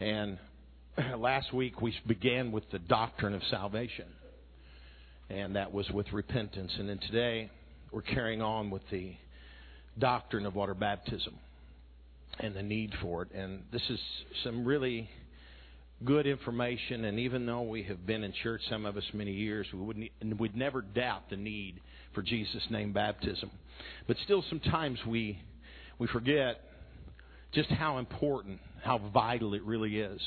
And last week we began with the doctrine of salvation, and that was with repentance. And then today we're carrying on with the doctrine of water baptism and the need for it. And this is some really good information. And even though we have been in church, some of us many years, we wouldn't, we'd never doubt the need for Jesus' name baptism. But still, sometimes we we forget just how important, how vital it really is.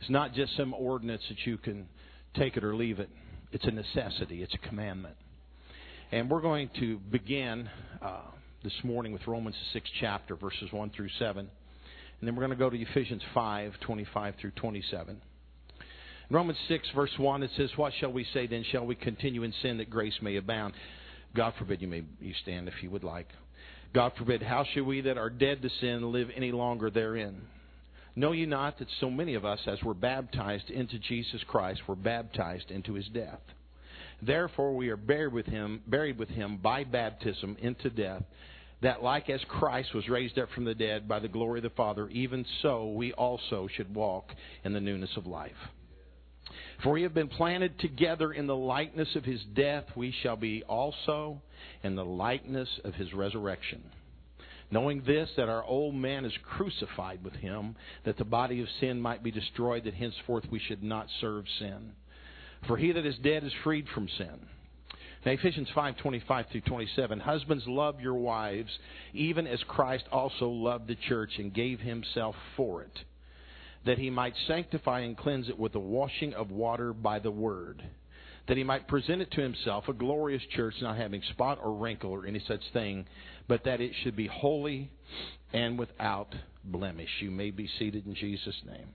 It's not just some ordinance that you can take it or leave it. It's a necessity. It's a commandment. And we're going to begin uh, this morning with Romans 6 chapter, verses 1 through 7. And then we're going to go to Ephesians 5, 25 through 27. In Romans 6, verse 1, it says, What shall we say then? Shall we continue in sin that grace may abound? God forbid you may you stand if you would like. God forbid, how shall we that are dead to sin live any longer therein? Know ye not that so many of us, as were baptized into Jesus Christ, were baptized into his death? Therefore we are buried with him, buried with him by baptism into death, that like as Christ was raised up from the dead by the glory of the Father, even so we also should walk in the newness of life. For we have been planted together in the likeness of his death, we shall be also in the likeness of his resurrection. Knowing this, that our old man is crucified with him, that the body of sin might be destroyed, that henceforth we should not serve sin. For he that is dead is freed from sin. Now, Ephesians 5:25 through 27. Husbands, love your wives, even as Christ also loved the church and gave himself for it, that he might sanctify and cleanse it with the washing of water by the word that he might present it to himself a glorious church, not having spot or wrinkle or any such thing, but that it should be holy and without blemish. You may be seated in Jesus' name.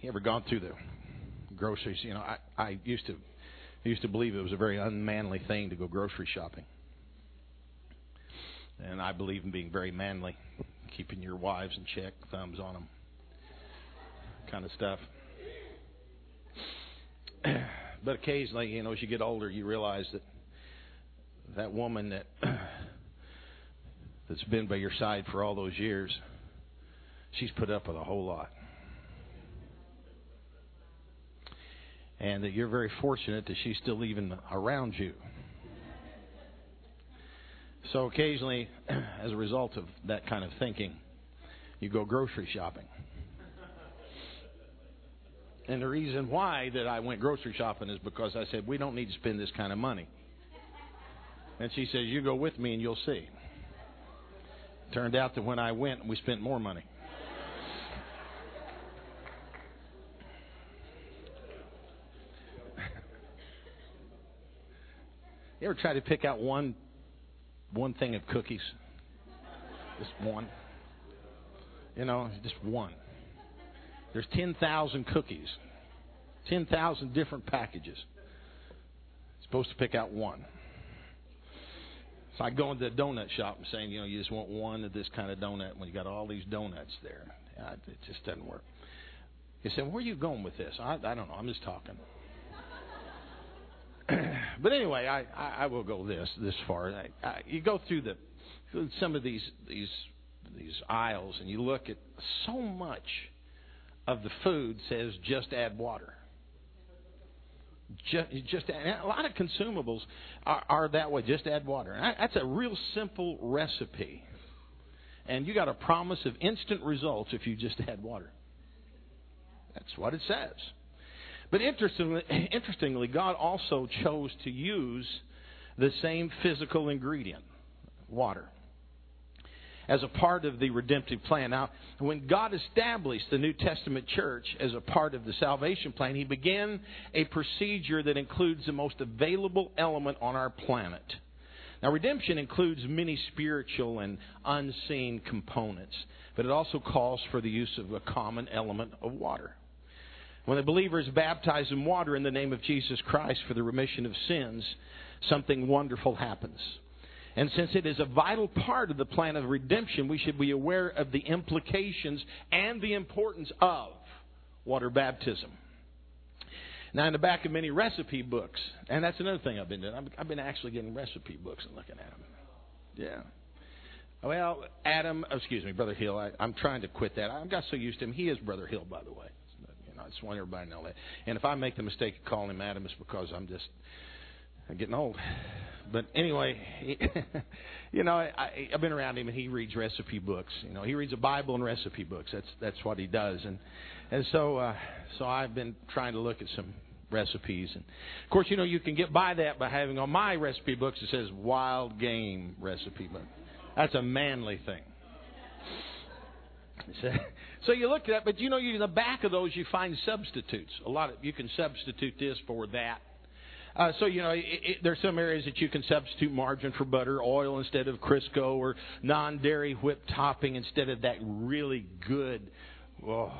You ever gone through the groceries? You know, I, I used to I used to believe it was a very unmanly thing to go grocery shopping. And I believe in being very manly keeping your wives in check, thumbs on them, kind of stuff. but occasionally, you know, as you get older, you realize that that woman that that's been by your side for all those years, she's put up with a whole lot. And that you're very fortunate that she's still even around you. So occasionally, as a result of that kind of thinking, you go grocery shopping. And the reason why that I went grocery shopping is because I said, we don't need to spend this kind of money. And she says, you go with me and you'll see. Turned out that when I went, we spent more money. You ever try to pick out one one thing of cookies. Just one. You know, just one. There's 10,000 cookies, 10,000 different packages. supposed to pick out one. It's like going to the donut shop and saying, you know, you just want one of this kind of donut when you got all these donuts there. It just doesn't work. He said, where are you going with this? I, I don't know. I'm just talking. but anyway, I, I, I will go this this far. I, I, you go through the some of these these these aisles, and you look at so much of the food says just add water. Just, just a lot of consumables are, are that way. Just add water. And that's a real simple recipe, and you got a promise of instant results if you just add water. That's what it says. But interestingly, interestingly, God also chose to use the same physical ingredient, water, as a part of the redemptive plan. Now, when God established the New Testament church as a part of the salvation plan, He began a procedure that includes the most available element on our planet. Now, redemption includes many spiritual and unseen components, but it also calls for the use of a common element of water. When a believer is baptized in water in the name of Jesus Christ for the remission of sins, something wonderful happens. And since it is a vital part of the plan of redemption, we should be aware of the implications and the importance of water baptism. Now, in the back of many recipe books, and that's another thing I've been doing. I've, been actually getting recipe books and looking at them. Yeah. Well, Adam, oh, excuse me, Brother Hill. I, I'm trying to quit that. I got so used to him. He is Brother Hill, by the way. You know, I just want everybody to know that. And if I make the mistake of calling him Adam, it's because I'm just I'm getting old. But anyway, he, you know, I, I've been around him, and he reads recipe books. You know, he reads a Bible and recipe books. That's that's what he does, and and so uh, so I've been trying to look at some recipes, and of course, you know, you can get by that by having on my recipe books it says wild game recipe book. That's a manly thing. So, you look at that, but you know, in the back of those you find substitutes. A lot of you can substitute this for that. Uh, so you know, it, it, there's some areas that you can substitute margarine for butter, oil instead of Crisco, or non-dairy whipped topping instead of that really good. Oh,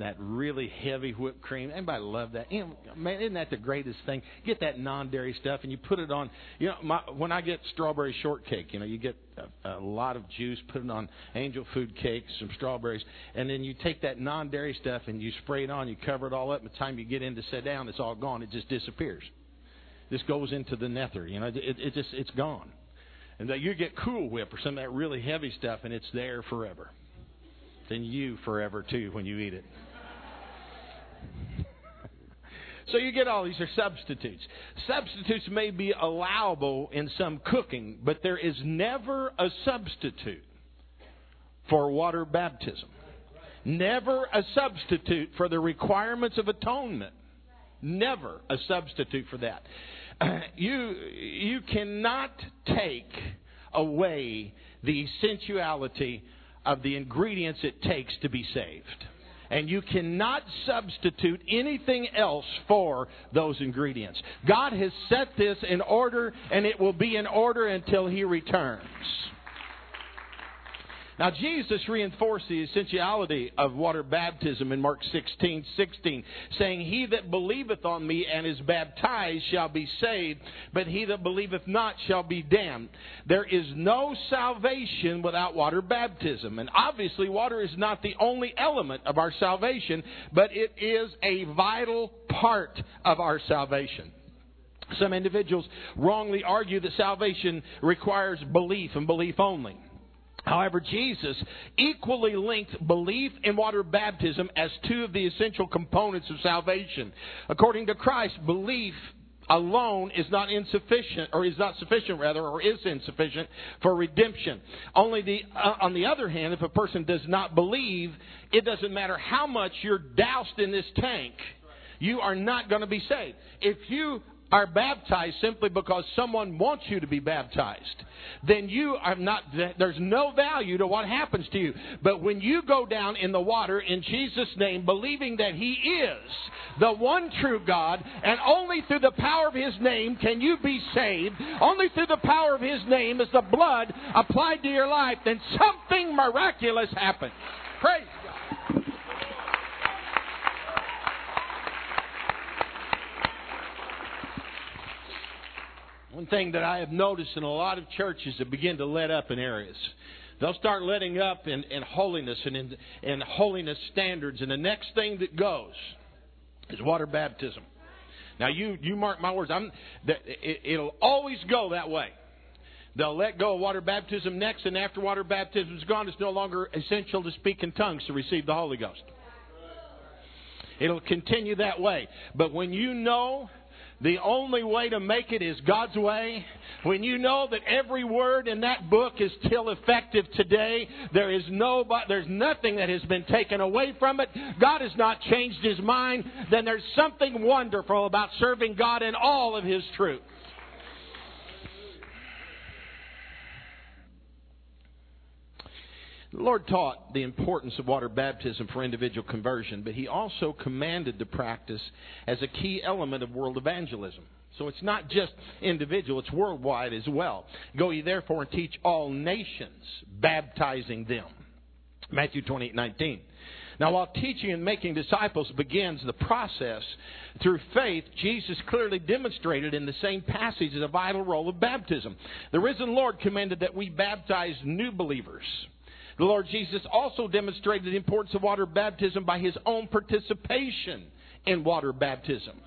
that really heavy whipped cream. Anybody love that. Man, isn't that the greatest thing? Get that non-dairy stuff and you put it on. You know, my, when I get strawberry shortcake, you know, you get a, a lot of juice, put it on angel food cake, some strawberries, and then you take that non-dairy stuff and you spray it on. You cover it all up. By the time you get in to sit down, it's all gone. It just disappears. This goes into the nether. You know, it, it just it's gone. And that you get Cool Whip or some of that really heavy stuff, and it's there forever. Then you forever too when you eat it. So you get all these are substitutes. Substitutes may be allowable in some cooking, but there is never a substitute for water baptism. Never a substitute for the requirements of atonement. Never a substitute for that. You, you cannot take away the essentiality of the ingredients it takes to be saved and you cannot substitute anything else for those ingredients. God has set this in order, and it will be in order until He returns. Now, Jesus reinforced the essentiality of water baptism in Mark 16 16, saying, He that believeth on me and is baptized shall be saved, but he that believeth not shall be damned. There is no salvation without water baptism. And obviously, water is not the only element of our salvation, but it is a vital part of our salvation. Some individuals wrongly argue that salvation requires belief and belief only. However, Jesus equally linked belief in water baptism as two of the essential components of salvation. According to Christ, belief alone is not insufficient or is not sufficient rather or is insufficient for redemption only the uh, on the other hand if a person does not believe it doesn't matter how much you're doused in this tank you are not going to be saved if you are baptized simply because someone wants you to be baptized, then you are not, there's no value to what happens to you. But when you go down in the water in Jesus' name, believing that He is the one true God, and only through the power of His name can you be saved, only through the power of His name is the blood applied to your life, then something miraculous happens. Praise God. One thing that I have noticed in a lot of churches that begin to let up in areas. They'll start letting up in, in holiness and in, in holiness standards, and the next thing that goes is water baptism. Now, you, you mark my words, I'm, it, it'll always go that way. They'll let go of water baptism next, and after water baptism is gone, it's no longer essential to speak in tongues to receive the Holy Ghost. It'll continue that way. But when you know the only way to make it is God's way. When you know that every word in that book is still effective today, there is no, there's nothing that has been taken away from it. God has not changed His mind. Then there's something wonderful about serving God in all of His truth. The Lord taught the importance of water baptism for individual conversion, but He also commanded the practice as a key element of world evangelism. So it's not just individual, it's worldwide as well. Go ye therefore and teach all nations, baptizing them. Matthew 28 19. Now, while teaching and making disciples begins the process through faith, Jesus clearly demonstrated in the same passage the vital role of baptism. The risen Lord commanded that we baptize new believers. The Lord Jesus also demonstrated the importance of water baptism by his own participation in water baptism.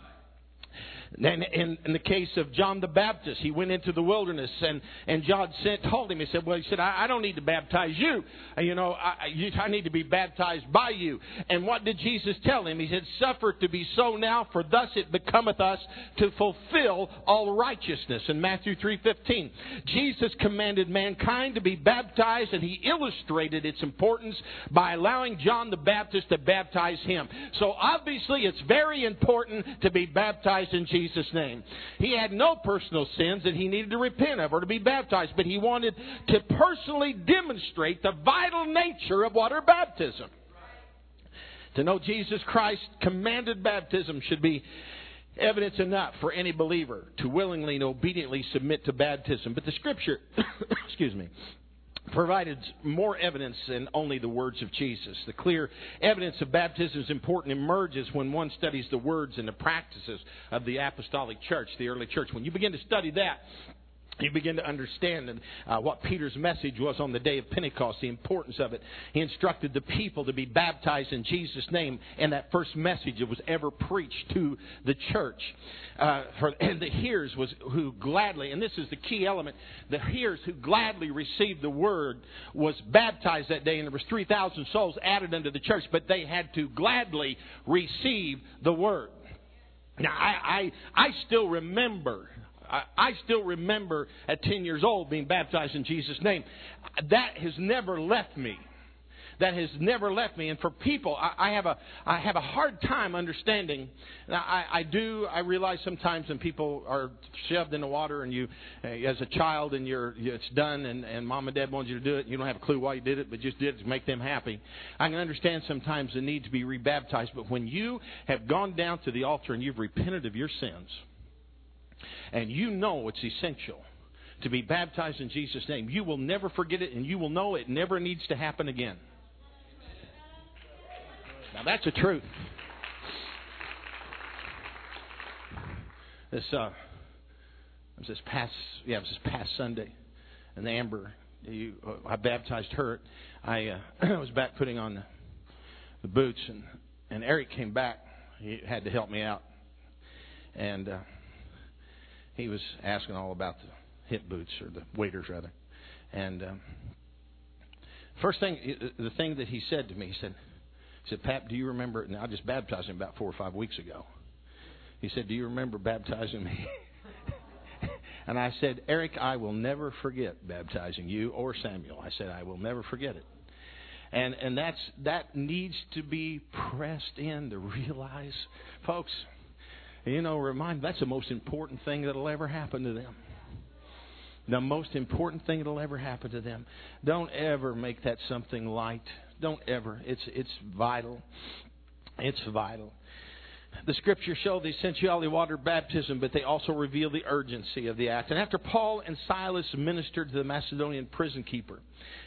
And in, in the case of John the Baptist, he went into the wilderness and, and John sent, told him, he said, well, he said, I, I don't need to baptize you. You know, I, you, I need to be baptized by you. And what did Jesus tell him? He said, suffer to be so now, for thus it becometh us to fulfill all righteousness. In Matthew 3.15, Jesus commanded mankind to be baptized and he illustrated its importance by allowing John the Baptist to baptize him. So obviously it's very important to be baptized in Jesus Jesus' name. He had no personal sins that he needed to repent of or to be baptized, but he wanted to personally demonstrate the vital nature of water baptism. To know Jesus Christ commanded baptism should be evidence enough for any believer to willingly and obediently submit to baptism. But the scripture, excuse me, provided more evidence than only the words of Jesus. The clear evidence of baptism's is important emerges when one studies the words and the practices of the apostolic church, the early church. When you begin to study that, you begin to understand uh, what Peter's message was on the day of Pentecost, the importance of it. He instructed the people to be baptized in Jesus' name, and that first message that was ever preached to the church. Uh, for, and the hearers was who gladly, and this is the key element, the hearers who gladly received the word was baptized that day, and there was 3,000 souls added unto the church, but they had to gladly receive the word. Now, I, I, I still remember I, I still remember at 10 years old being baptized in Jesus' name. That has never left me that has never left me. And for people, I, I have a I have a hard time understanding. I, I do. I realize sometimes when people are shoved in the water and you, uh, as a child, and you're it's done, and and mom and dad want you to do it, and you don't have a clue why you did it, but just did it to make them happy. I can understand sometimes the need to be rebaptized, but when you have gone down to the altar and you've repented of your sins and you know it's essential to be baptized in Jesus' name, you will never forget it and you will know it never needs to happen again. Now that's the truth. This uh, was this past yeah, it was this past Sunday, and Amber, you, uh, I baptized her. I uh, was back putting on the, the boots, and and Eric came back. He had to help me out, and uh, he was asking all about the hip boots or the waders rather. And um, first thing, the thing that he said to me, he said, he said, Pat, do you remember? And I just baptized him about four or five weeks ago. He said, Do you remember baptizing me? and I said, Eric, I will never forget baptizing you or Samuel. I said, I will never forget it. And and that's that needs to be pressed in to realize, folks, you know, remind that's the most important thing that'll ever happen to them. The most important thing that'll ever happen to them. Don't ever make that something light. Don't ever. It's it's vital. It's vital. The scriptures show the essentiality of water baptism, but they also reveal the urgency of the act. And after Paul and Silas ministered to the Macedonian prison keeper,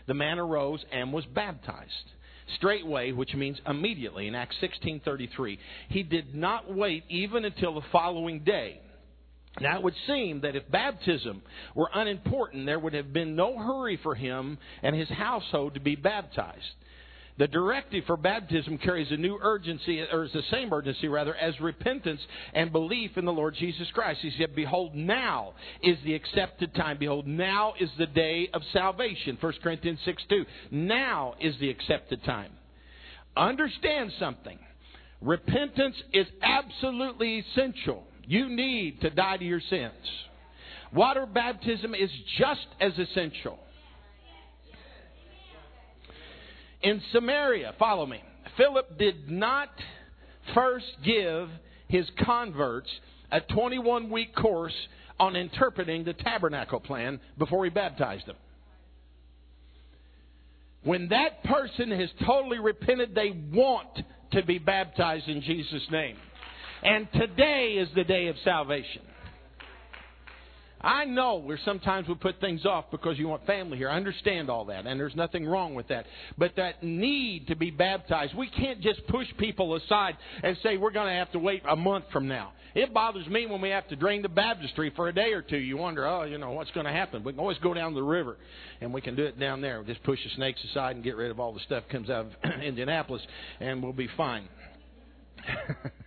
the man arose and was baptized straightway, which means immediately in Acts 16:33. He did not wait even until the following day. Now it would seem that if baptism were unimportant, there would have been no hurry for him and his household to be baptized. The directive for baptism carries a new urgency, or is the same urgency rather, as repentance and belief in the Lord Jesus Christ. He said, Behold, now is the accepted time. Behold, now is the day of salvation. 1 Corinthians 6 2. Now is the accepted time. Understand something. Repentance is absolutely essential. You need to die to your sins. Water baptism is just as essential. In Samaria, follow me, Philip did not first give his converts a 21 week course on interpreting the tabernacle plan before he baptized them. When that person has totally repented, they want to be baptized in Jesus' name. And today is the day of salvation. I know where sometimes we put things off because you want family here. I understand all that, and there's nothing wrong with that. But that need to be baptized, we can't just push people aside and say we're going to have to wait a month from now. It bothers me when we have to drain the baptistry for a day or two. You wonder, oh, you know, what's going to happen? We can always go down the river, and we can do it down there. Just push the snakes aside and get rid of all the stuff that comes out of Indianapolis, and we'll be fine.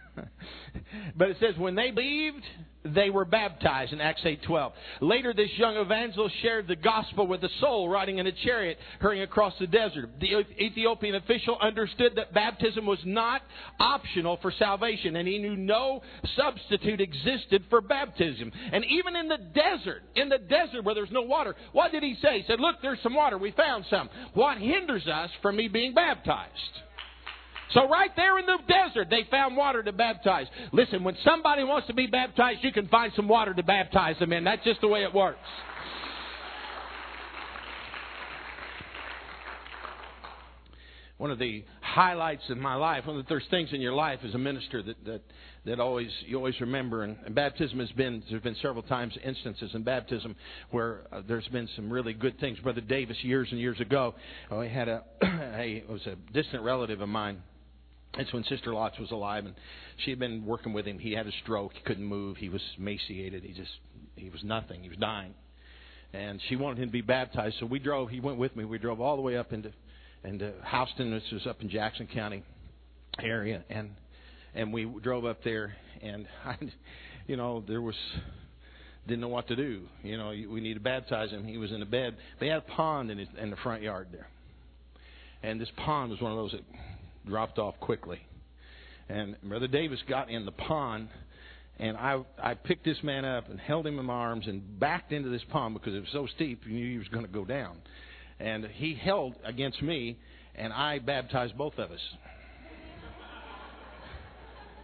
but it says when they believed, they were baptized in Acts 8:12. Later, this young evangelist shared the gospel with a soul riding in a chariot hurrying across the desert. The Ethiopian official understood that baptism was not optional for salvation, and he knew no substitute existed for baptism. And even in the desert, in the desert where there's no water, what did he say? He said, "Look, there's some water. We found some. What hinders us from me being baptized?" So right there in the desert, they found water to baptize. Listen, when somebody wants to be baptized, you can find some water to baptize them in. That's just the way it works. One of the highlights of my life, one of the first things in your life as a minister that, that, that always you always remember, and, and baptism has been there have been several times instances in baptism where uh, there's been some really good things. Brother Davis years and years ago, uh, he had a, a was a distant relative of mine it's when Sister Lots was alive, and she had been working with him. He had a stroke. He couldn't move. He was emaciated. He just, he was nothing. He was dying. And she wanted him to be baptized. So we drove, he went with me. We drove all the way up into, into Houston, which is up in Jackson County area. And, and we drove up there, and I, you know, there was, didn't know what to do. You know, we needed to baptize him. He was in a bed. They had a pond in, his, in the front yard there. And this pond was one of those that dropped off quickly. And Brother Davis got in the pond, and I I picked this man up and held him in my arms and backed into this pond because it was so steep, you knew he was going to go down. And he held against me, and I baptized both of us.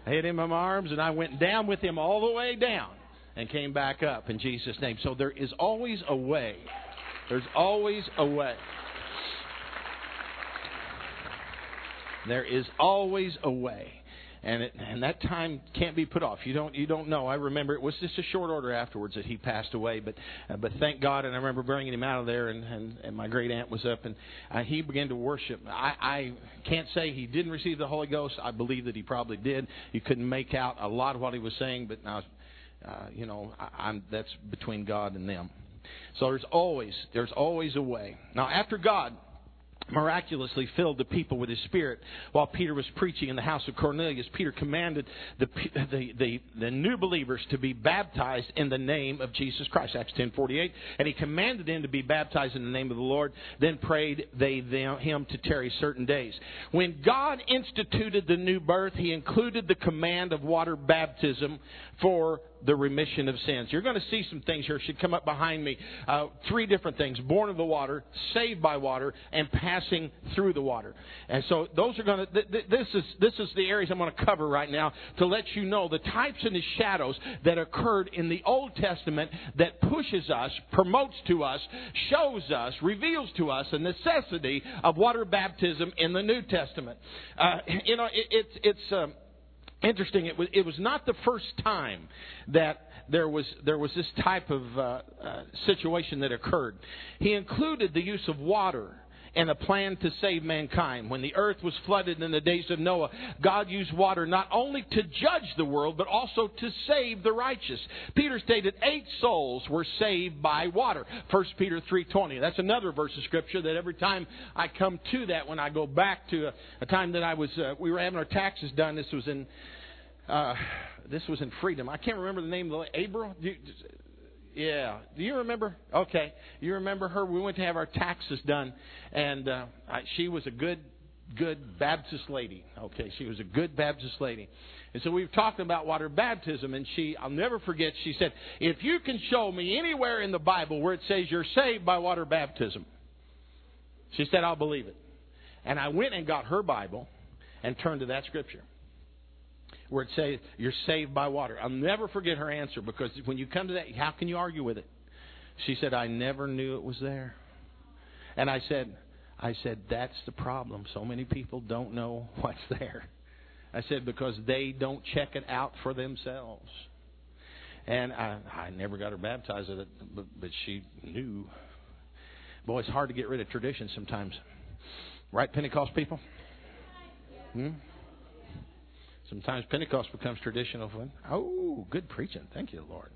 I hit him in my arms, and I went down with him all the way down and came back up in Jesus' name. So there is always a way. There's always a way. There is always a way. And, it, and that time can't be put off. You don't you don't know. I remember it was just a short order afterwards that he passed away, but uh, but thank God. And I remember bringing him out of there, and and, and my great aunt was up, and uh, he began to worship. I, I can't say he didn't receive the Holy Ghost. I believe that he probably did. You couldn't make out a lot of what he was saying, but now, uh, you know, I, I'm that's between God and them. So there's always there's always a way. Now after God miraculously filled the people with his spirit while Peter was preaching in the house of Cornelius. Peter commanded the, the, the, the, new believers to be baptized in the name of Jesus Christ. Acts 10.48. And he commanded them to be baptized in the name of the Lord. Then prayed they them, him to tarry certain days. When God instituted the new birth, he included the command of water baptism for the remission of sins. You're going to see some things here. Should come up behind me. Uh, three different things: born of the water, saved by water, and passing through the water. And so those are going to. Th- th- this is this is the areas I'm going to cover right now to let you know the types and the shadows that occurred in the Old Testament that pushes us, promotes to us, shows us, reveals to us the necessity of water baptism in the New Testament. Uh, you know, it, it's it's. Um, interesting. It was it was not the first time that there was there was this type of uh, uh, situation that occurred. He included the use of water and a plan to save mankind. When the earth was flooded in the days of Noah, God used water not only to judge the world, but also to save the righteous. Peter stated eight souls were saved by water. 1 Peter 3.20. That's another verse of Scripture that every time I come to that, when I go back to a, a time that I was, uh, we were having our taxes done, this was in uh, this was in Freedom. I can't remember the name of the April. Do you, yeah. Do you remember? Okay. You remember her? We went to have our taxes done, and uh, I, she was a good, good Baptist lady. Okay, she was a good Baptist lady. And so we were talking about water baptism, and she, I'll never forget, she said, If you can show me anywhere in the Bible where it says you're saved by water baptism, she said, I'll believe it. And I went and got her Bible and turned to that scripture where it says you're saved by water. I'll never forget her answer because when you come to that, how can you argue with it? She said, I never knew it was there. And I said, I said, that's the problem. So many people don't know what's there. I said, because they don't check it out for themselves. And I, I never got her baptized, but, but she knew. Boy, it's hard to get rid of tradition sometimes. Right, Pentecost people? Hmm? Sometimes Pentecost becomes traditional. When, Oh, good preaching. Thank you, Lord.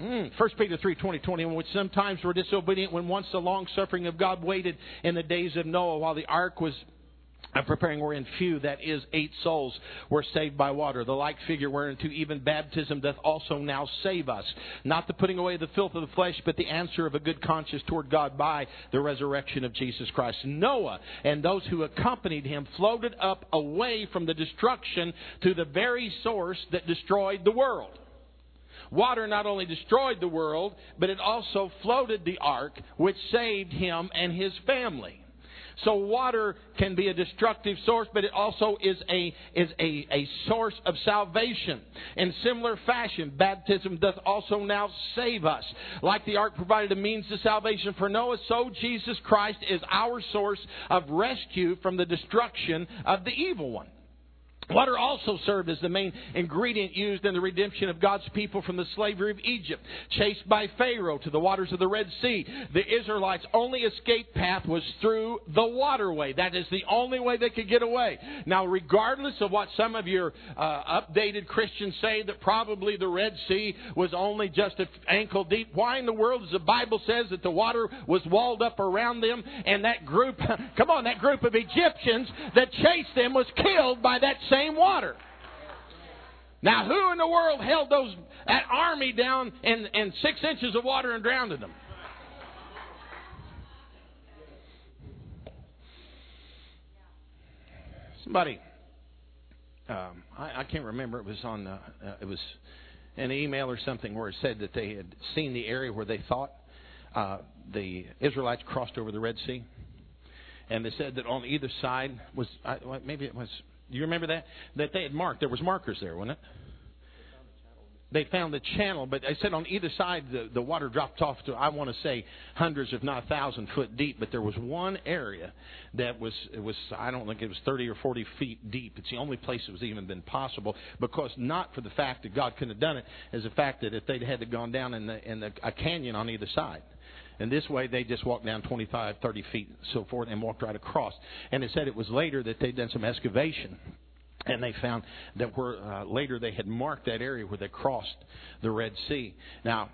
Mm. 1 Peter 3 20, 21, which sometimes were disobedient when once the long suffering of God waited in the days of Noah while the ark was I'm preparing wherein few, that is, eight souls, were saved by water. The like figure whereunto even baptism doth also now save us. Not the putting away the filth of the flesh, but the answer of a good conscience toward God by the resurrection of Jesus Christ. Noah and those who accompanied him floated up away from the destruction to the very source that destroyed the world. Water not only destroyed the world, but it also floated the ark, which saved him and his family. So water can be a destructive source, but it also is a is a, a source of salvation. In similar fashion, baptism doth also now save us. Like the ark provided a means to salvation for Noah, so Jesus Christ is our source of rescue from the destruction of the evil one. Water also served as the main ingredient used in the redemption of God's people from the slavery of Egypt. Chased by Pharaoh to the waters of the Red Sea, the Israelites' only escape path was through the waterway. That is the only way they could get away. Now, regardless of what some of your uh, updated Christians say, that probably the Red Sea was only just an ankle deep, why in the world does the Bible says that the water was walled up around them and that group, come on, that group of Egyptians that chased them was killed by that same same water. Now, who in the world held those that army down in, in six inches of water and drowned them? Somebody, um, I, I can't remember. It was on. The, uh, it was an email or something where it said that they had seen the area where they thought uh, the Israelites crossed over the Red Sea, and they said that on either side was maybe it was do you remember that? That they had marked. There was markers there, wasn't it? They found the channel, but they said on either side the, the water dropped off to I want to say hundreds, if not a thousand foot deep. But there was one area that was it was I don't think it was thirty or forty feet deep. It's the only place it was even been possible because not for the fact that God couldn't have done it, as the fact that if they'd had to gone down in the in the, a canyon on either side. And this way, they just walked down 25, 30 feet, and so forth, and walked right across. And it said it was later that they'd done some excavation. And they found that where uh, later they had marked that area where they crossed the Red Sea. Now,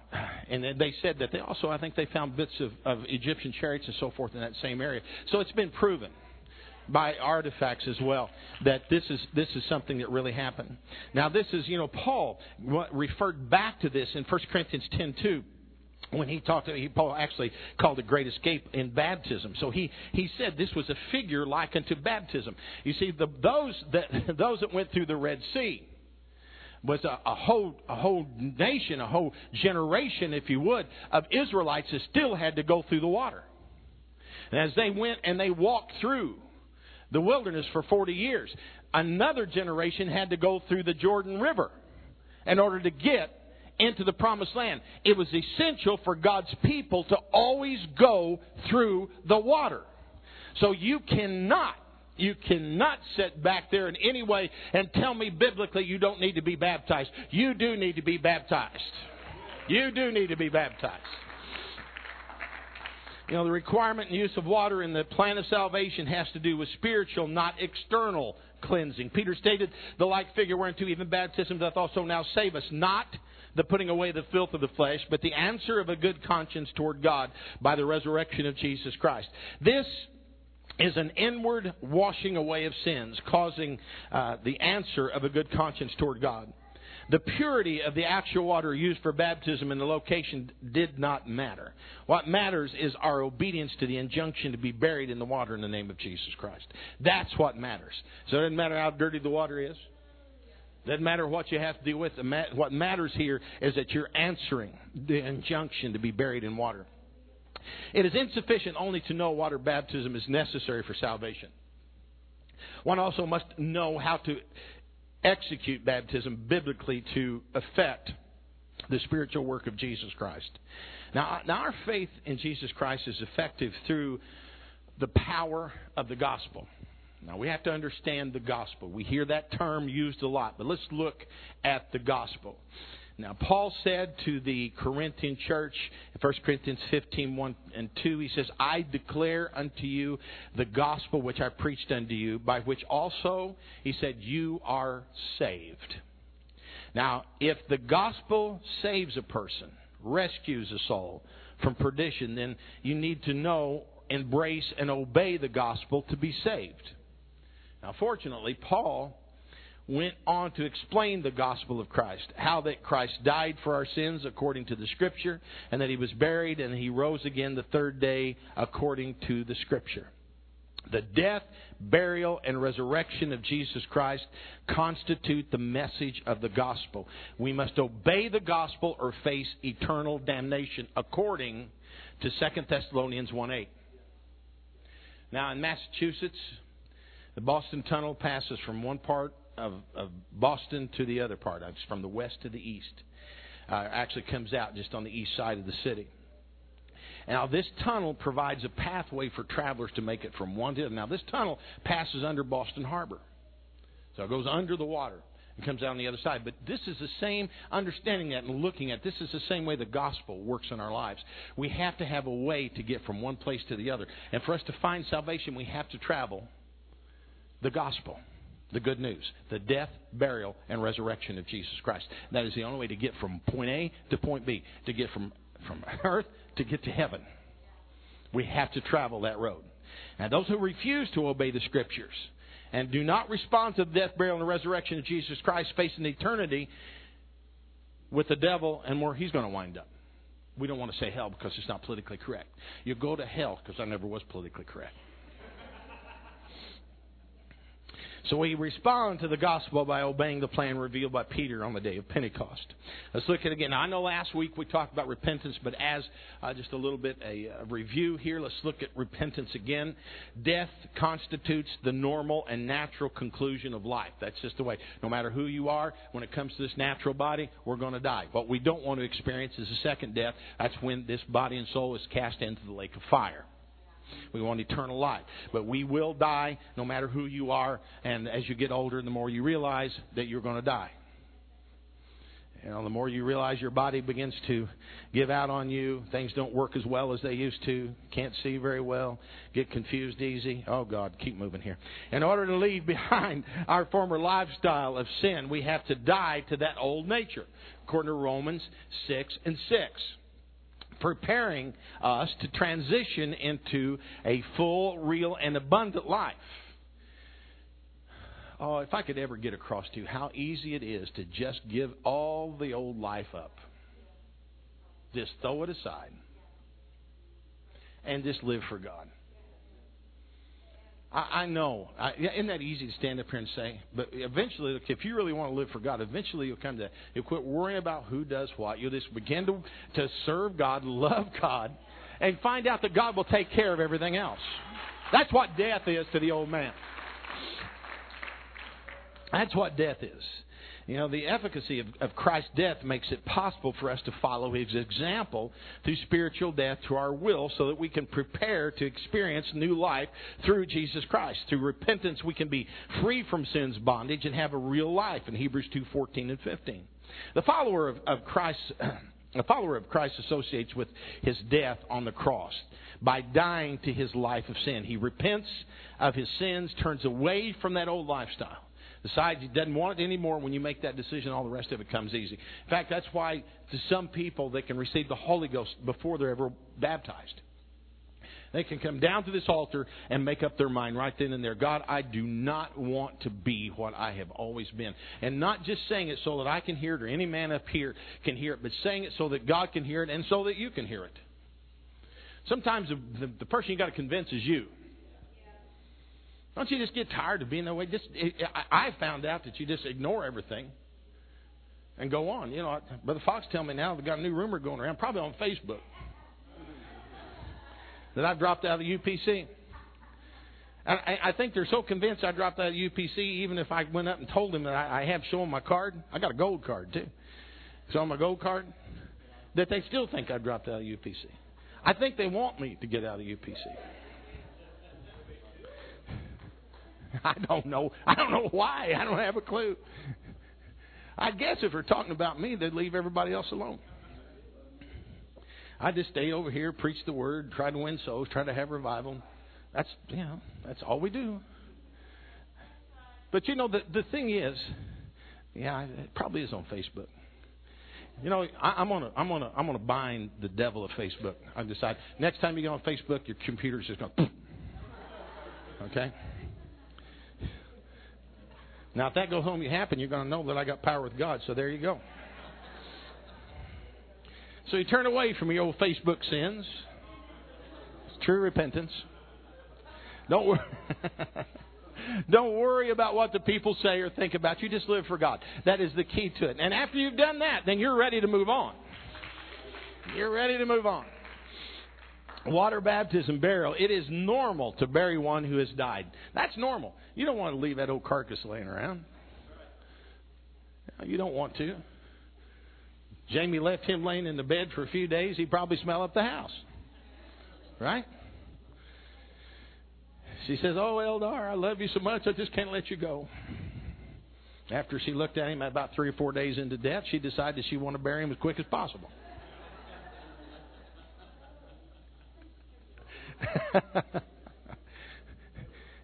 and they said that they also, I think, they found bits of, of Egyptian chariots and so forth in that same area. So it's been proven by artifacts as well that this is this is something that really happened. Now this is you know Paul referred back to this in 1 Corinthians 10:2 when he talked, to he, Paul actually called the great escape in baptism. So he, he said this was a figure like unto baptism. You see, the, those that those that went through the Red Sea was a, a whole a whole nation, a whole generation, if you would, of Israelites that still had to go through the water. And as they went and they walked through the wilderness for forty years, another generation had to go through the Jordan River in order to get into the promised land. It was essential for God's people to always go through the water. So you cannot you cannot sit back there in any way and tell me biblically you don't need to be baptized. You do need to be baptized. You do need to be baptized. You know, the requirement and use of water in the plan of salvation has to do with spiritual, not external cleansing. Peter stated the like figure whereunto even baptism doth also now save us, not the putting away the filth of the flesh, but the answer of a good conscience toward God by the resurrection of Jesus Christ. This is an inward washing away of sins, causing uh, the answer of a good conscience toward God. The purity of the actual water used for baptism and the location did not matter. What matters is our obedience to the injunction to be buried in the water in the name of Jesus Christ. That's what matters. So it doesn't matter how dirty the water is. Doesn't matter what you have to deal with. What matters here is that you're answering the injunction to be buried in water. It is insufficient only to know water baptism is necessary for salvation. One also must know how to execute baptism biblically to effect the spiritual work of Jesus Christ. Now, now our faith in Jesus Christ is effective through the power of the gospel. Now, we have to understand the gospel. We hear that term used a lot, but let's look at the gospel. Now, Paul said to the Corinthian church, in 1 Corinthians 15, 1 and 2, he says, I declare unto you the gospel which I preached unto you, by which also, he said, you are saved. Now, if the gospel saves a person, rescues a soul from perdition, then you need to know, embrace, and obey the gospel to be saved. Now, fortunately, Paul went on to explain the gospel of Christ, how that Christ died for our sins according to the scripture, and that he was buried and he rose again the third day according to the scripture. The death, burial, and resurrection of Jesus Christ constitute the message of the gospel. We must obey the gospel or face eternal damnation according to 2 Thessalonians 1 8. Now, in Massachusetts, the Boston Tunnel passes from one part of, of Boston to the other part. It's from the west to the east. Uh, actually comes out just on the east side of the city. Now, this tunnel provides a pathway for travelers to make it from one to the other. Now, this tunnel passes under Boston Harbor. So it goes under the water and comes out on the other side. But this is the same, understanding that and looking at this is the same way the gospel works in our lives. We have to have a way to get from one place to the other. And for us to find salvation, we have to travel the gospel the good news the death, burial, and resurrection of Jesus Christ. That is the only way to get from point A to point B, to get from, from earth to get to heaven. We have to travel that road. Now, those who refuse to obey the Scriptures and do not respond to the death, burial, and resurrection of Jesus Christ face an eternity with the devil and where he's going to wind up. We don't want to say hell because it's not politically correct. You go to hell because I never was politically correct. So we respond to the gospel by obeying the plan revealed by Peter on the day of Pentecost. Let's look at it again. I know last week we talked about repentance, but as uh, just a little bit a, a review here, let's look at repentance again. Death constitutes the normal and natural conclusion of life. That's just the way. No matter who you are, when it comes to this natural body, we're going to die. What we don't want to experience is a second death. That's when this body and soul is cast into the lake of fire. We want eternal life. But we will die no matter who you are. And as you get older, the more you realize that you're going to die. You know, the more you realize your body begins to give out on you, things don't work as well as they used to, can't see very well, get confused easy. Oh, God, keep moving here. In order to leave behind our former lifestyle of sin, we have to die to that old nature, according to Romans 6 and 6 preparing us to transition into a full, real, and abundant life. Oh, if I could ever get across to you how easy it is to just give all the old life up, just throw it aside, and just live for God. I, I know. I, isn't that easy to stand up here and say? But eventually, look, if you really want to live for God, eventually you'll come to you'll quit worrying about who does what. You'll just begin to to serve God, love God, and find out that God will take care of everything else. That's what death is to the old man. That's what death is. You know, the efficacy of, of Christ's death makes it possible for us to follow his example through spiritual death to our will so that we can prepare to experience new life through Jesus Christ. Through repentance, we can be free from sin's bondage and have a real life in Hebrews 2 14 and 15. The follower of, of Christ. A follower of Christ associates with his death on the cross by dying to his life of sin. He repents of his sins, turns away from that old lifestyle decides he doesn't want it anymore, when you make that decision, all the rest of it comes easy. In fact, that's why to some people they can receive the Holy Ghost before they're ever baptized. They can come down to this altar and make up their mind right then and there. God, I do not want to be what I have always been. And not just saying it so that I can hear it or any man up here can hear it, but saying it so that God can hear it and so that you can hear it. Sometimes the, the, the person you got to convince is you. Don't you just get tired of being that way? Just I found out that you just ignore everything and go on. You know, Brother Fox tell me now they've got a new rumor going around, probably on Facebook, that I've dropped out of UPC. And I think they're so convinced I dropped out of UPC, even if I went up and told them that I have shown my card. I got a gold card too. So on my gold card, that they still think I dropped out of UPC. I think they want me to get out of UPC. I don't know. I don't know why. I don't have a clue. I guess if they're talking about me, they'd leave everybody else alone. I just stay over here, preach the word, try to win souls, try to have revival. That's you know, that's all we do. But you know, the the thing is, yeah, it probably is on Facebook. You know, I, I'm gonna I'm gonna I'm gonna bind the devil of Facebook. I decide next time you get on Facebook, your computer's just gonna. Okay. Now, if that goes home you happen, you're going to know that I got power with God. So there you go. So you turn away from your old Facebook sins. It's true repentance. Don't worry. Don't worry about what the people say or think about you. Just live for God. That is the key to it. And after you've done that, then you're ready to move on. You're ready to move on. Water baptism, burial. It is normal to bury one who has died. That's normal. You don't want to leave that old carcass laying around. You don't want to. Jamie left him laying in the bed for a few days. He'd probably smell up the house. Right? She says, Oh, Eldar, I love you so much, I just can't let you go. After she looked at him about three or four days into death, she decided she wanted to bury him as quick as possible.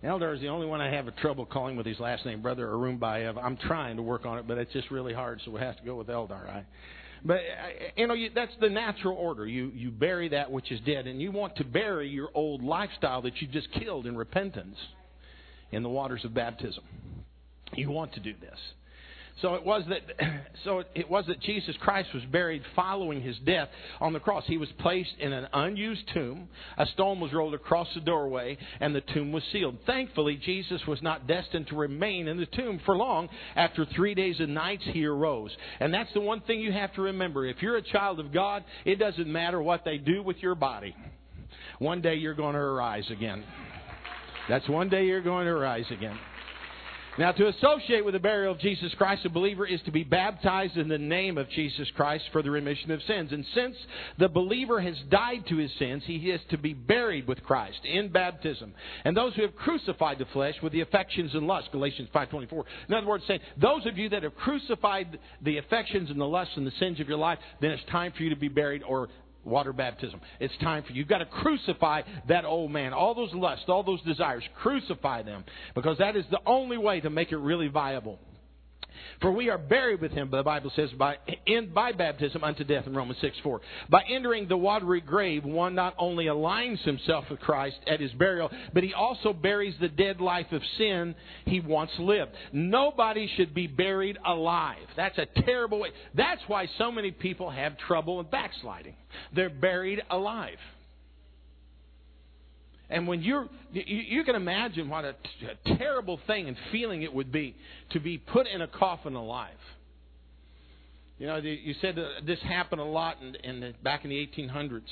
Eldar is the only one I have a trouble calling with his last name, Brother Arumbayev. I'm trying to work on it, but it's just really hard, so we have to go with Eldar. But uh, you know you, that's the natural order. You you bury that which is dead, and you want to bury your old lifestyle that you just killed in repentance in the waters of baptism. You want to do this. So it was that so it was that Jesus Christ was buried following his death on the cross. He was placed in an unused tomb. A stone was rolled across the doorway and the tomb was sealed. Thankfully, Jesus was not destined to remain in the tomb for long. After 3 days and nights he arose. And that's the one thing you have to remember. If you're a child of God, it doesn't matter what they do with your body. One day you're going to arise again. That's one day you're going to arise again. Now, to associate with the burial of Jesus Christ, a believer is to be baptized in the name of Jesus Christ for the remission of sins. And since the believer has died to his sins, he is to be buried with Christ in baptism. And those who have crucified the flesh with the affections and lusts, Galatians 5.24. In other words, saying, those of you that have crucified the affections and the lusts and the sins of your life, then it's time for you to be buried or water baptism. It's time for you. You've got to crucify that old man. All those lusts, all those desires, crucify them because that is the only way to make it really viable. For we are buried with him, the Bible says, by, in, by baptism unto death in Romans 6 4. By entering the watery grave, one not only aligns himself with Christ at his burial, but he also buries the dead life of sin he once lived. Nobody should be buried alive. That's a terrible way. That's why so many people have trouble in backsliding. They're buried alive. And when you're, you, can imagine what a terrible thing and feeling it would be to be put in a coffin alive. You know, you said this happened a lot in, in the, back in the 1800s.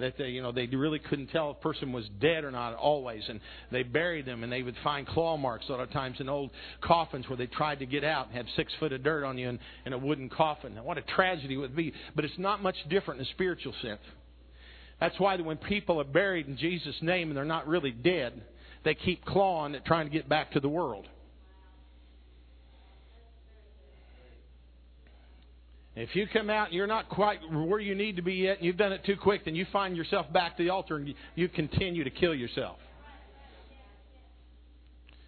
That they, you know, they really couldn't tell if a person was dead or not always, and they buried them, and they would find claw marks a lot of times in old coffins where they tried to get out and have six foot of dirt on you in, in a wooden coffin. Now, what a tragedy it would be! But it's not much different in a spiritual sense. That's why when people are buried in Jesus' name and they're not really dead, they keep clawing at trying to get back to the world. If you come out and you're not quite where you need to be yet, and you've done it too quick, then you find yourself back at the altar and you continue to kill yourself.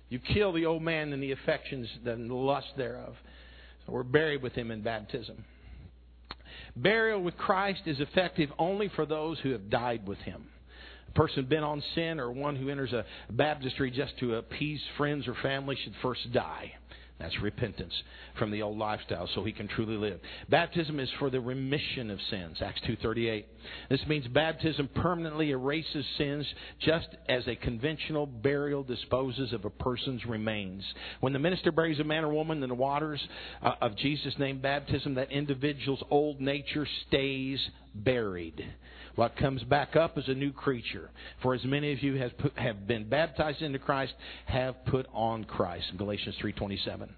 You kill the old man and the affections and the lust thereof. So we're buried with him in baptism. Burial with Christ is effective only for those who have died with him. A person bent on sin or one who enters a baptistry just to appease friends or family should first die. That's repentance from the old lifestyle so he can truly live. Baptism is for the remission of sins. Acts 2:38. This means baptism permanently erases sins just as a conventional burial disposes of a person's remains. When the minister buries a man or woman in the waters uh, of Jesus name baptism, that individual's old nature stays buried. What comes back up is a new creature. For as many of you have, put, have been baptized into Christ have put on Christ. Galatians 3.27.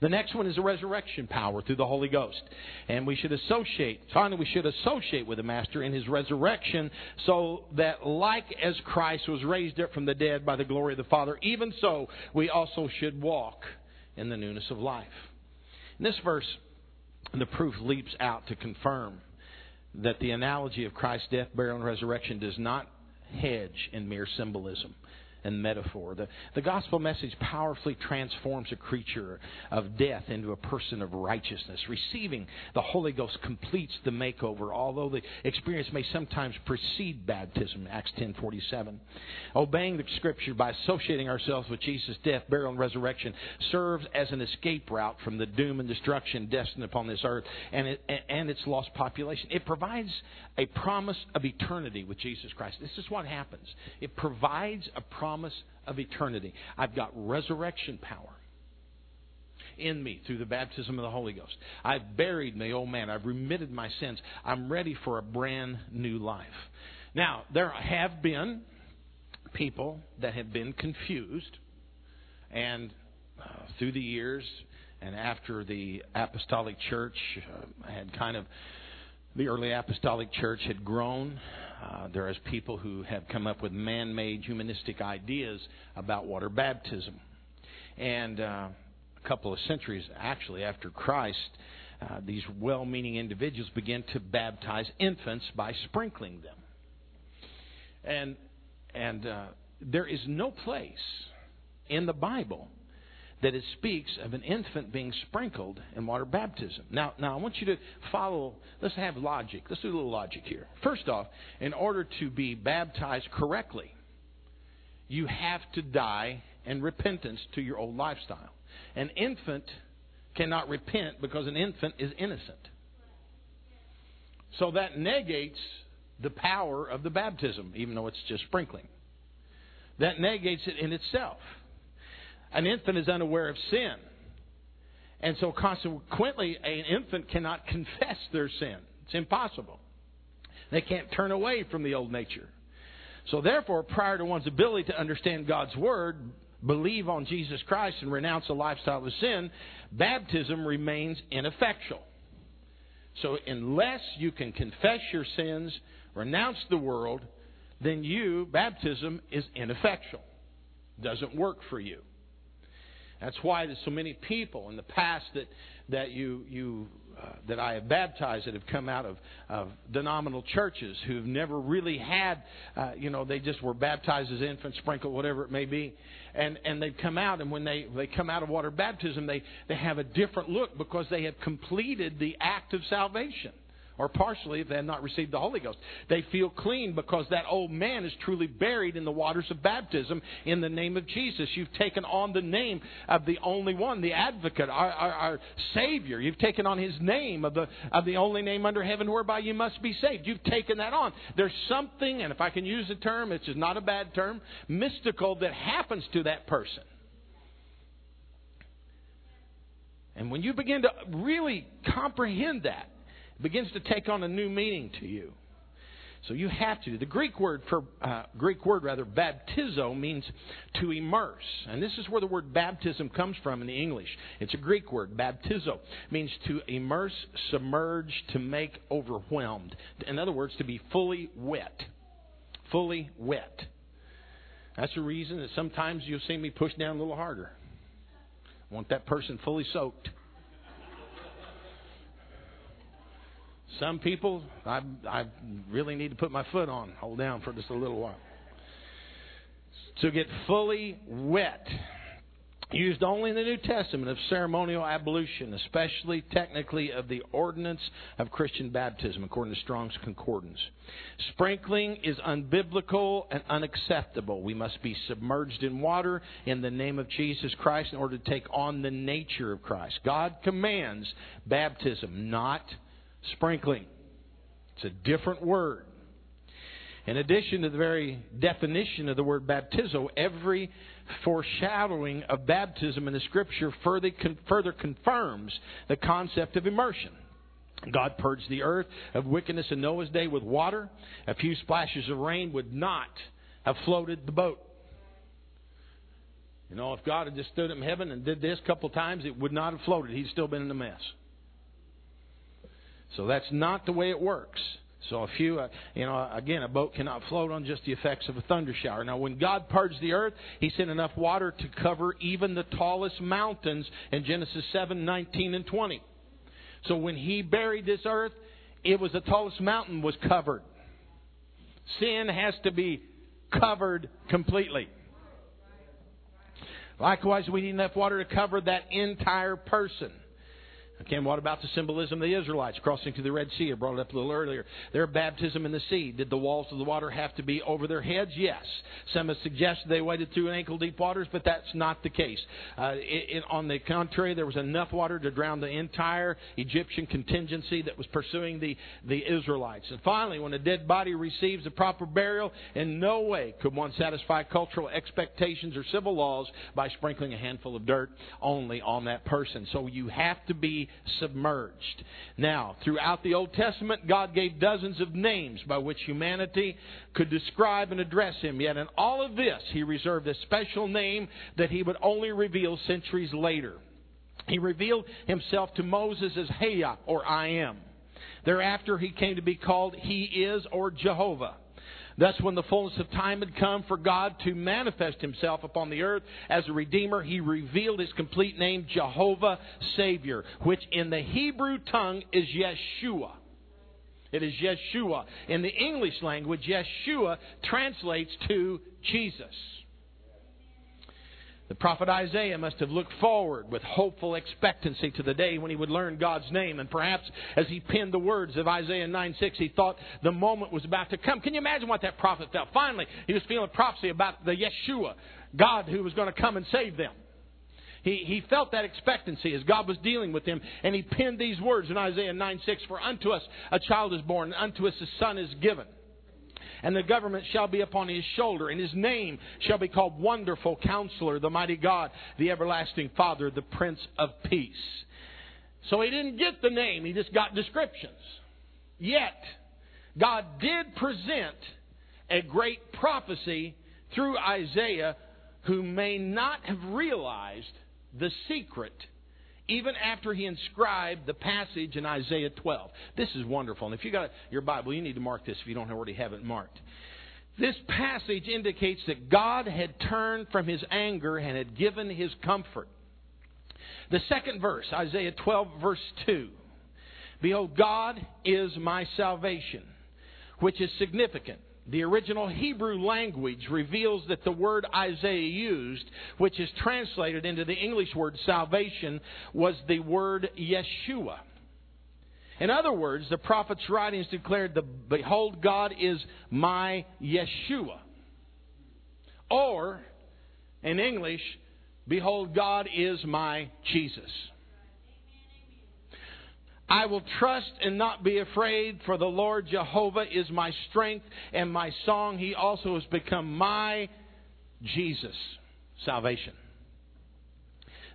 The next one is the resurrection power through the Holy Ghost. And we should associate, finally, we should associate with the Master in his resurrection so that, like as Christ was raised up from the dead by the glory of the Father, even so we also should walk in the newness of life. In this verse, the proof leaps out to confirm that the analogy of Christ's death, burial, and resurrection does not hedge in mere symbolism. And metaphor. The, the gospel message powerfully transforms a creature of death into a person of righteousness. Receiving the Holy Ghost completes the makeover, although the experience may sometimes precede baptism, Acts 10:47. Obeying the scripture by associating ourselves with Jesus' death, burial, and resurrection serves as an escape route from the doom and destruction destined upon this earth and, it, and its lost population. It provides a promise of eternity with Jesus Christ. This is what happens. It provides a promise of eternity. I've got resurrection power in me through the baptism of the Holy Ghost. I've buried my old man. I've remitted my sins. I'm ready for a brand new life. Now, there have been people that have been confused, and uh, through the years, and after the apostolic church uh, had kind of the early apostolic church had grown. Uh, there is people who have come up with man-made humanistic ideas about water baptism, and uh, a couple of centuries actually after Christ, uh, these well-meaning individuals began to baptize infants by sprinkling them, and and uh, there is no place in the Bible that it speaks of an infant being sprinkled in water baptism. Now, now I want you to follow. Let's have logic. Let's do a little logic here. First off, in order to be baptized correctly, you have to die in repentance to your old lifestyle. An infant cannot repent because an infant is innocent. So that negates the power of the baptism, even though it's just sprinkling. That negates it in itself. An infant is unaware of sin. And so, consequently, an infant cannot confess their sin. It's impossible. They can't turn away from the old nature. So, therefore, prior to one's ability to understand God's Word, believe on Jesus Christ, and renounce a lifestyle of sin, baptism remains ineffectual. So, unless you can confess your sins, renounce the world, then you, baptism, is ineffectual. Doesn't work for you. That's why there's so many people in the past that that you you uh, that I have baptized that have come out of, of denominational churches who've never really had, uh, you know, they just were baptized as infants, sprinkled, whatever it may be, and and they've come out, and when they they come out of water baptism, they they have a different look because they have completed the act of salvation or partially if they have not received the Holy Ghost. They feel clean because that old man is truly buried in the waters of baptism in the name of Jesus. You've taken on the name of the only one, the advocate, our, our, our Savior. You've taken on his name of the, of the only name under heaven whereby you must be saved. You've taken that on. There's something, and if I can use the term, it's not a bad term, mystical that happens to that person. And when you begin to really comprehend that, begins to take on a new meaning to you. So you have to. The Greek word for uh, Greek word rather baptizo means to immerse, and this is where the word baptism comes from in the English. It's a Greek word. Baptizo means to immerse, submerge, to make overwhelmed. In other words, to be fully wet, fully wet. That's the reason that sometimes you'll see me push down a little harder. I want that person fully soaked. Some people, I, I really need to put my foot on, hold down for just a little while. To get fully wet, used only in the New Testament of ceremonial ablution, especially technically of the ordinance of Christian baptism, according to Strong's Concordance. Sprinkling is unbiblical and unacceptable. We must be submerged in water in the name of Jesus Christ in order to take on the nature of Christ. God commands baptism, not sprinkling. It's a different word. In addition to the very definition of the word baptizo, every foreshadowing of baptism in the Scripture further, further confirms the concept of immersion. God purged the earth of wickedness in Noah's day with water. A few splashes of rain would not have floated the boat. You know, if God had just stood in heaven and did this a couple times, it would not have floated. He'd still been in a mess. So that's not the way it works. So if you, uh, you know, again, a boat cannot float on just the effects of a thunder shower. Now, when God purged the earth, He sent enough water to cover even the tallest mountains in Genesis 7, 19, and 20. So when He buried this earth, it was the tallest mountain was covered. Sin has to be covered completely. Likewise, we need enough water to cover that entire person. Again, what about the symbolism of the Israelites crossing to the Red Sea? I brought it up a little earlier. Their baptism in the sea. Did the walls of the water have to be over their heads? Yes. Some have suggested they waded through ankle deep waters, but that's not the case. Uh, it, it, on the contrary, there was enough water to drown the entire Egyptian contingency that was pursuing the, the Israelites. And finally, when a dead body receives a proper burial, in no way could one satisfy cultural expectations or civil laws by sprinkling a handful of dirt only on that person. So you have to be submerged. Now, throughout the Old Testament, God gave dozens of names by which humanity could describe and address Him. Yet in all of this, He reserved a special name that He would only reveal centuries later. He revealed Himself to Moses as Hayah, or I am. Thereafter, He came to be called He is, or Jehovah. Thus, when the fullness of time had come for God to manifest himself upon the earth as a Redeemer, he revealed his complete name, Jehovah Savior, which in the Hebrew tongue is Yeshua. It is Yeshua. In the English language, Yeshua translates to Jesus. The prophet Isaiah must have looked forward with hopeful expectancy to the day when he would learn God's name. And perhaps as he penned the words of Isaiah 9 6, he thought the moment was about to come. Can you imagine what that prophet felt? Finally, he was feeling prophecy about the Yeshua, God who was going to come and save them. He, he felt that expectancy as God was dealing with him, and he penned these words in Isaiah 9 6 For unto us a child is born, and unto us a son is given and the government shall be upon his shoulder, and his name shall be called Wonderful Counselor, the Mighty God, the Everlasting Father, the Prince of Peace. So he didn't get the name, he just got descriptions. Yet, God did present a great prophecy through Isaiah who may not have realized the secret even after he inscribed the passage in Isaiah 12. This is wonderful. And if you got your Bible, you need to mark this if you don't already have it marked. This passage indicates that God had turned from his anger and had given his comfort. The second verse, Isaiah 12, verse 2. Behold, God is my salvation, which is significant. The original Hebrew language reveals that the word Isaiah used, which is translated into the English word salvation, was the word Yeshua. In other words, the prophet's writings declared, the, Behold, God is my Yeshua. Or, in English, Behold, God is my Jesus. I will trust and not be afraid, for the Lord Jehovah is my strength and my song. He also has become my Jesus, salvation.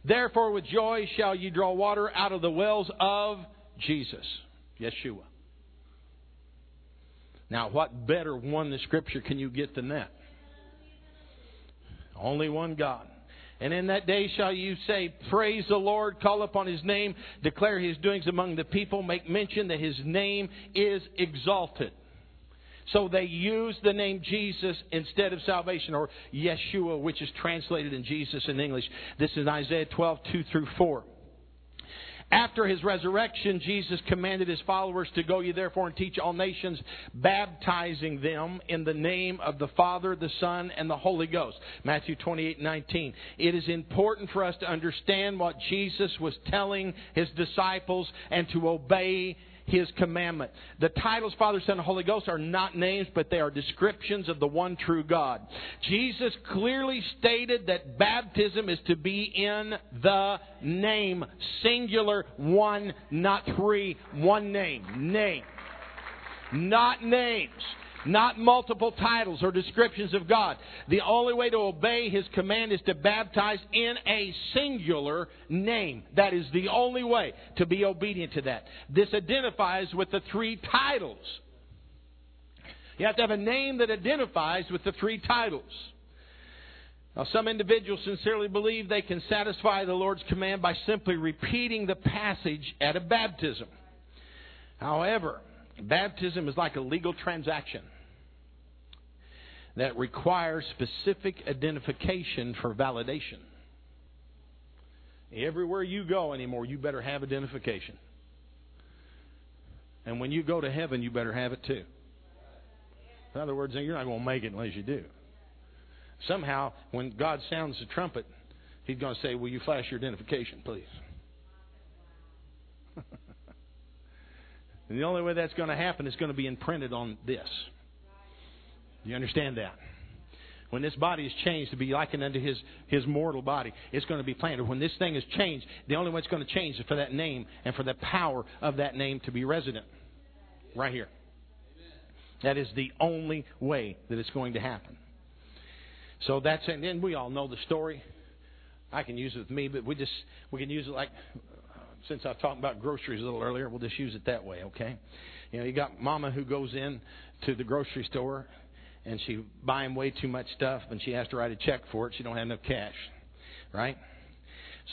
Therefore, with joy shall ye draw water out of the wells of Jesus, Yeshua. Now, what better one in Scripture can you get than that? Only one God. And in that day shall you say, Praise the Lord, call upon his name, declare his doings among the people, make mention that his name is exalted. So they use the name Jesus instead of salvation, or Yeshua, which is translated in Jesus in English. This is Isaiah 12, 2 through 4. After his resurrection, Jesus commanded his followers to go ye therefore and teach all nations, baptizing them in the name of the Father, the Son, and the Holy Ghost. Matthew 28, 19. It is important for us to understand what Jesus was telling his disciples and to obey his commandment. The titles Father, Son, and Holy Ghost are not names, but they are descriptions of the one true God. Jesus clearly stated that baptism is to be in the name. Singular, one, not three. One name. Name. Not names not multiple titles or descriptions of God. The only way to obey His command is to baptize in a singular name. That is the only way to be obedient to that. This identifies with the three titles. You have to have a name that identifies with the three titles. Now, some individuals sincerely believe they can satisfy the Lord's command by simply repeating the passage at a baptism. However, baptism is like a legal transaction that requires specific identification for validation. Everywhere you go anymore, you better have identification. And when you go to heaven, you better have it too. In other words, you're not going to make it unless you do. Somehow, when God sounds the trumpet, He's going to say, Will you flash your identification, please? and the only way that's going to happen is going to be imprinted on this. You understand that? When this body is changed to be likened unto his, his mortal body, it's going to be planted. When this thing is changed, the only way it's going to change is for that name and for the power of that name to be resident. Right here. That is the only way that it's going to happen. So that's. And then we all know the story. I can use it with me, but we just we can use it like since I talked about groceries a little earlier, we'll just use it that way, okay? You know, you got mama who goes in to the grocery store and she buying way too much stuff and she has to write a check for it. She don't have enough cash, right?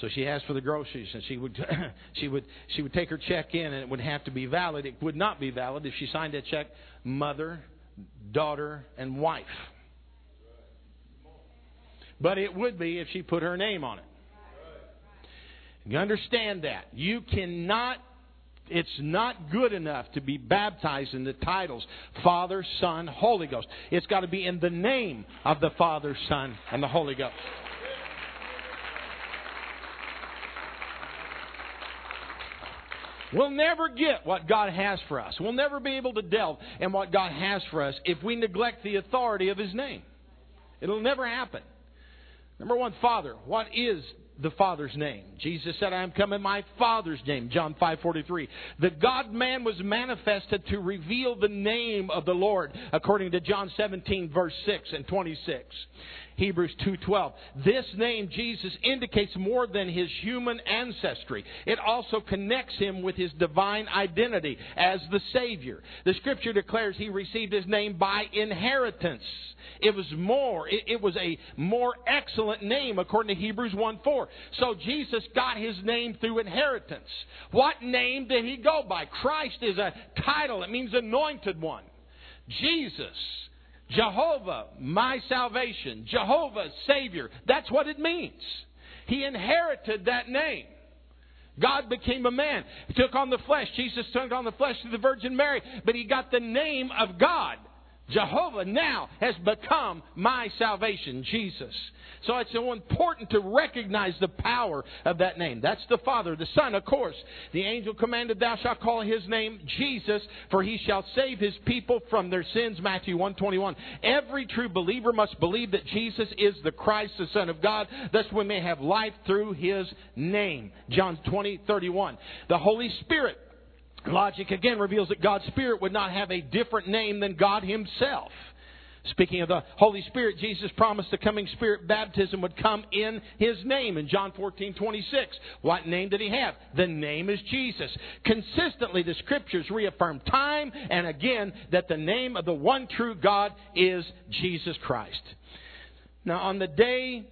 So she asked for the groceries, and she would she would she would take her check in, and it would have to be valid. It would not be valid if she signed that check mother, daughter, and wife. But it would be if she put her name on it. You understand that. You cannot it's not good enough to be baptized in the titles Father, Son, Holy Ghost. It's got to be in the name of the Father, Son, and the Holy Ghost. We'll never get what God has for us. We'll never be able to delve in what God has for us if we neglect the authority of His name. It'll never happen. Number one, Father. What is the Father's name. Jesus said, I am come in my Father's name. John 5:43. The God man was manifested to reveal the name of the Lord, according to John 17 verse 6 and 26. Hebrews 2:12. This name Jesus indicates more than his human ancestry. It also connects him with his divine identity as the savior. The scripture declares he received his name by inheritance. It was more it, it was a more excellent name according to Hebrews 1:4. So Jesus got his name through inheritance. What name did he go by? Christ is a title. It means anointed one. Jesus Jehovah, my salvation. Jehovah, Savior. That's what it means. He inherited that name. God became a man. He took on the flesh. Jesus took on the flesh through the Virgin Mary. But he got the name of God. Jehovah now has become my salvation, Jesus. So it's so important to recognize the power of that name. That's the Father. The Son, of course. The angel commanded, Thou shalt call his name Jesus, for he shall save his people from their sins. Matthew 121. Every true believer must believe that Jesus is the Christ, the Son of God. Thus we may have life through his name. John 20, 31. The Holy Spirit Logic again reveals that God's Spirit would not have a different name than God Himself. Speaking of the Holy Spirit, Jesus promised the coming Spirit baptism would come in His name in John 14, 26. What name did He have? The name is Jesus. Consistently, the Scriptures reaffirm time and again that the name of the one true God is Jesus Christ. Now, on the day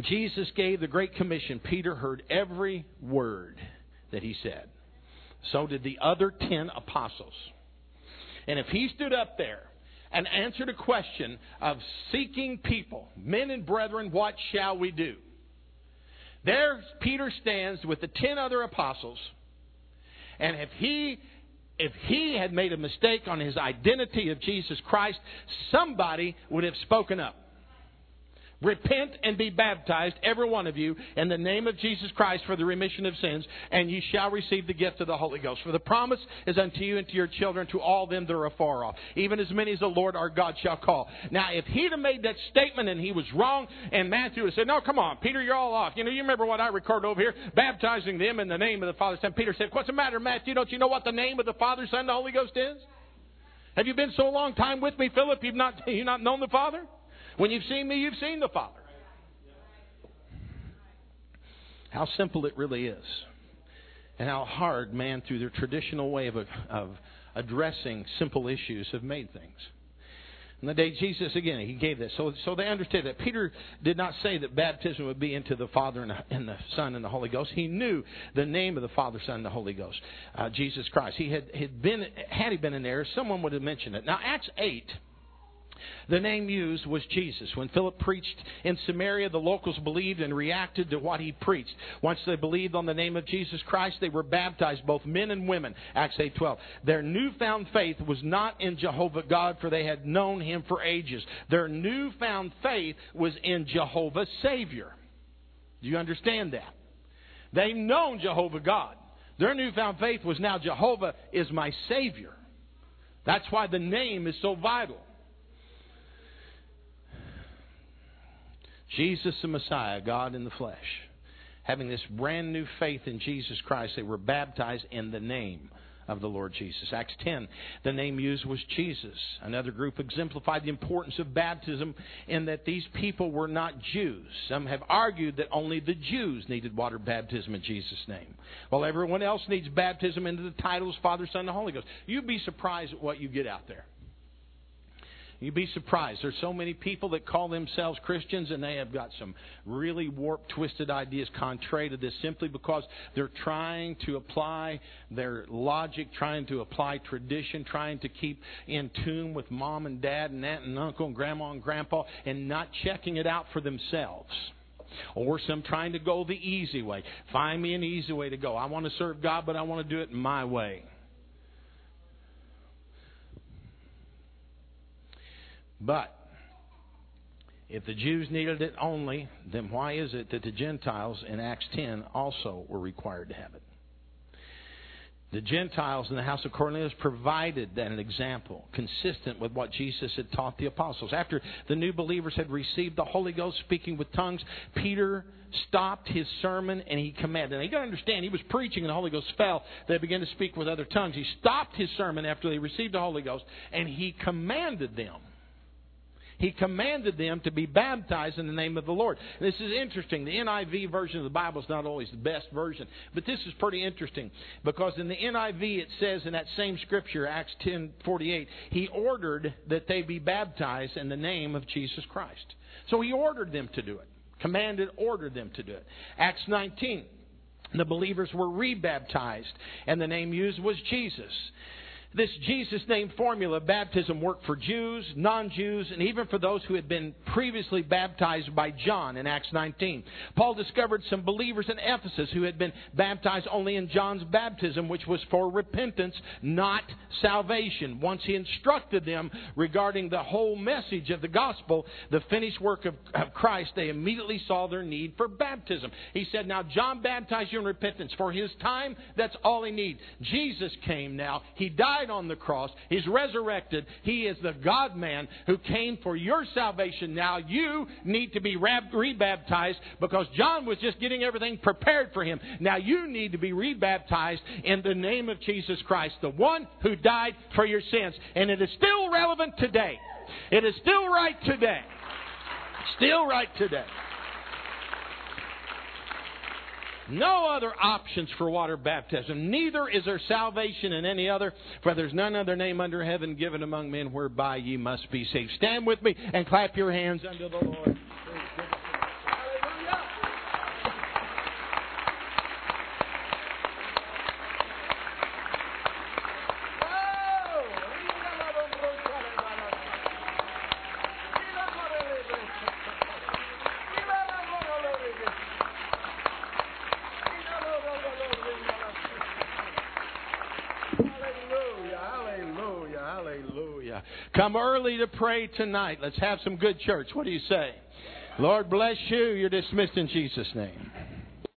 Jesus gave the Great Commission, Peter heard every word that He said. So did the other ten apostles. And if he stood up there and answered a question of seeking people, men and brethren, what shall we do? There Peter stands with the ten other apostles, and if he if he had made a mistake on his identity of Jesus Christ, somebody would have spoken up. Repent and be baptized, every one of you, in the name of Jesus Christ for the remission of sins, and ye shall receive the gift of the Holy Ghost. For the promise is unto you and to your children, to all them that are afar off, even as many as the Lord our God shall call. Now, if he'd have made that statement and he was wrong, and Matthew would have said, No, come on, Peter, you're all off. You know, you remember what I recorded over here, baptizing them in the name of the Father, Son. Peter said, What's the matter, Matthew? Don't you know what the name of the Father, Son, the Holy Ghost is? Have you been so long time with me, Philip, you've not, you've not known the Father? When you've seen me, you've seen the Father. How simple it really is. And how hard man, through their traditional way of, of addressing simple issues, have made things. And the day Jesus, again, he gave this. So, so they understood that. Peter did not say that baptism would be into the Father and the, and the Son and the Holy Ghost. He knew the name of the Father, Son, and the Holy Ghost, uh, Jesus Christ. He had, had been, had he been in there, someone would have mentioned it. Now, Acts 8 the name used was Jesus. When Philip preached in Samaria, the locals believed and reacted to what he preached. Once they believed on the name of Jesus Christ, they were baptized, both men and women. Acts 8:12. Their newfound faith was not in Jehovah God, for they had known him for ages. Their newfound faith was in Jehovah Savior. Do you understand that? They've known Jehovah God. Their newfound faith was now Jehovah is my Savior. That's why the name is so vital. Jesus the Messiah, God in the flesh. Having this brand new faith in Jesus Christ, they were baptized in the name of the Lord Jesus. Acts 10, the name used was Jesus. Another group exemplified the importance of baptism in that these people were not Jews. Some have argued that only the Jews needed water baptism in Jesus' name, while everyone else needs baptism into the titles Father, Son, and Holy Ghost. You'd be surprised at what you get out there. You'd be surprised. There's so many people that call themselves Christians and they have got some really warped, twisted ideas contrary to this simply because they're trying to apply their logic, trying to apply tradition, trying to keep in tune with mom and dad and aunt and uncle and grandma and grandpa and not checking it out for themselves. Or some trying to go the easy way. Find me an easy way to go. I want to serve God, but I want to do it my way. But if the Jews needed it only, then why is it that the Gentiles in Acts 10 also were required to have it? The Gentiles in the house of Cornelius provided that an example consistent with what Jesus had taught the apostles. After the new believers had received the Holy Ghost speaking with tongues, Peter stopped his sermon and he commanded. Now you gotta understand, he was preaching and the Holy Ghost fell. They began to speak with other tongues. He stopped his sermon after they received the Holy Ghost and he commanded them he commanded them to be baptized in the name of the Lord. This is interesting. The NIV version of the Bible is not always the best version, but this is pretty interesting because in the NIV it says in that same scripture, Acts 10:48, he ordered that they be baptized in the name of Jesus Christ. So he ordered them to do it. Commanded, ordered them to do it. Acts 19, the believers were rebaptized, and the name used was Jesus. This Jesus name formula, baptism, worked for Jews, non Jews, and even for those who had been previously baptized by John in Acts 19. Paul discovered some believers in Ephesus who had been baptized only in John's baptism, which was for repentance, not salvation. Once he instructed them regarding the whole message of the gospel, the finished work of, of Christ, they immediately saw their need for baptism. He said, Now, John baptized you in repentance. For his time, that's all he needs. Jesus came now. He died died on the cross. He's resurrected. He is the God man who came for your salvation. Now you need to be rebaptized because John was just getting everything prepared for him. Now you need to be rebaptized in the name of Jesus Christ, the one who died for your sins. And it is still relevant today. It is still right today. Still right today. No other options for water baptism. Neither is there salvation in any other, for there's none other name under heaven given among men whereby ye must be saved. Stand with me and clap your hands unto the Lord. Come early to pray tonight. Let's have some good church. What do you say? Lord bless you. You're dismissed in Jesus' name.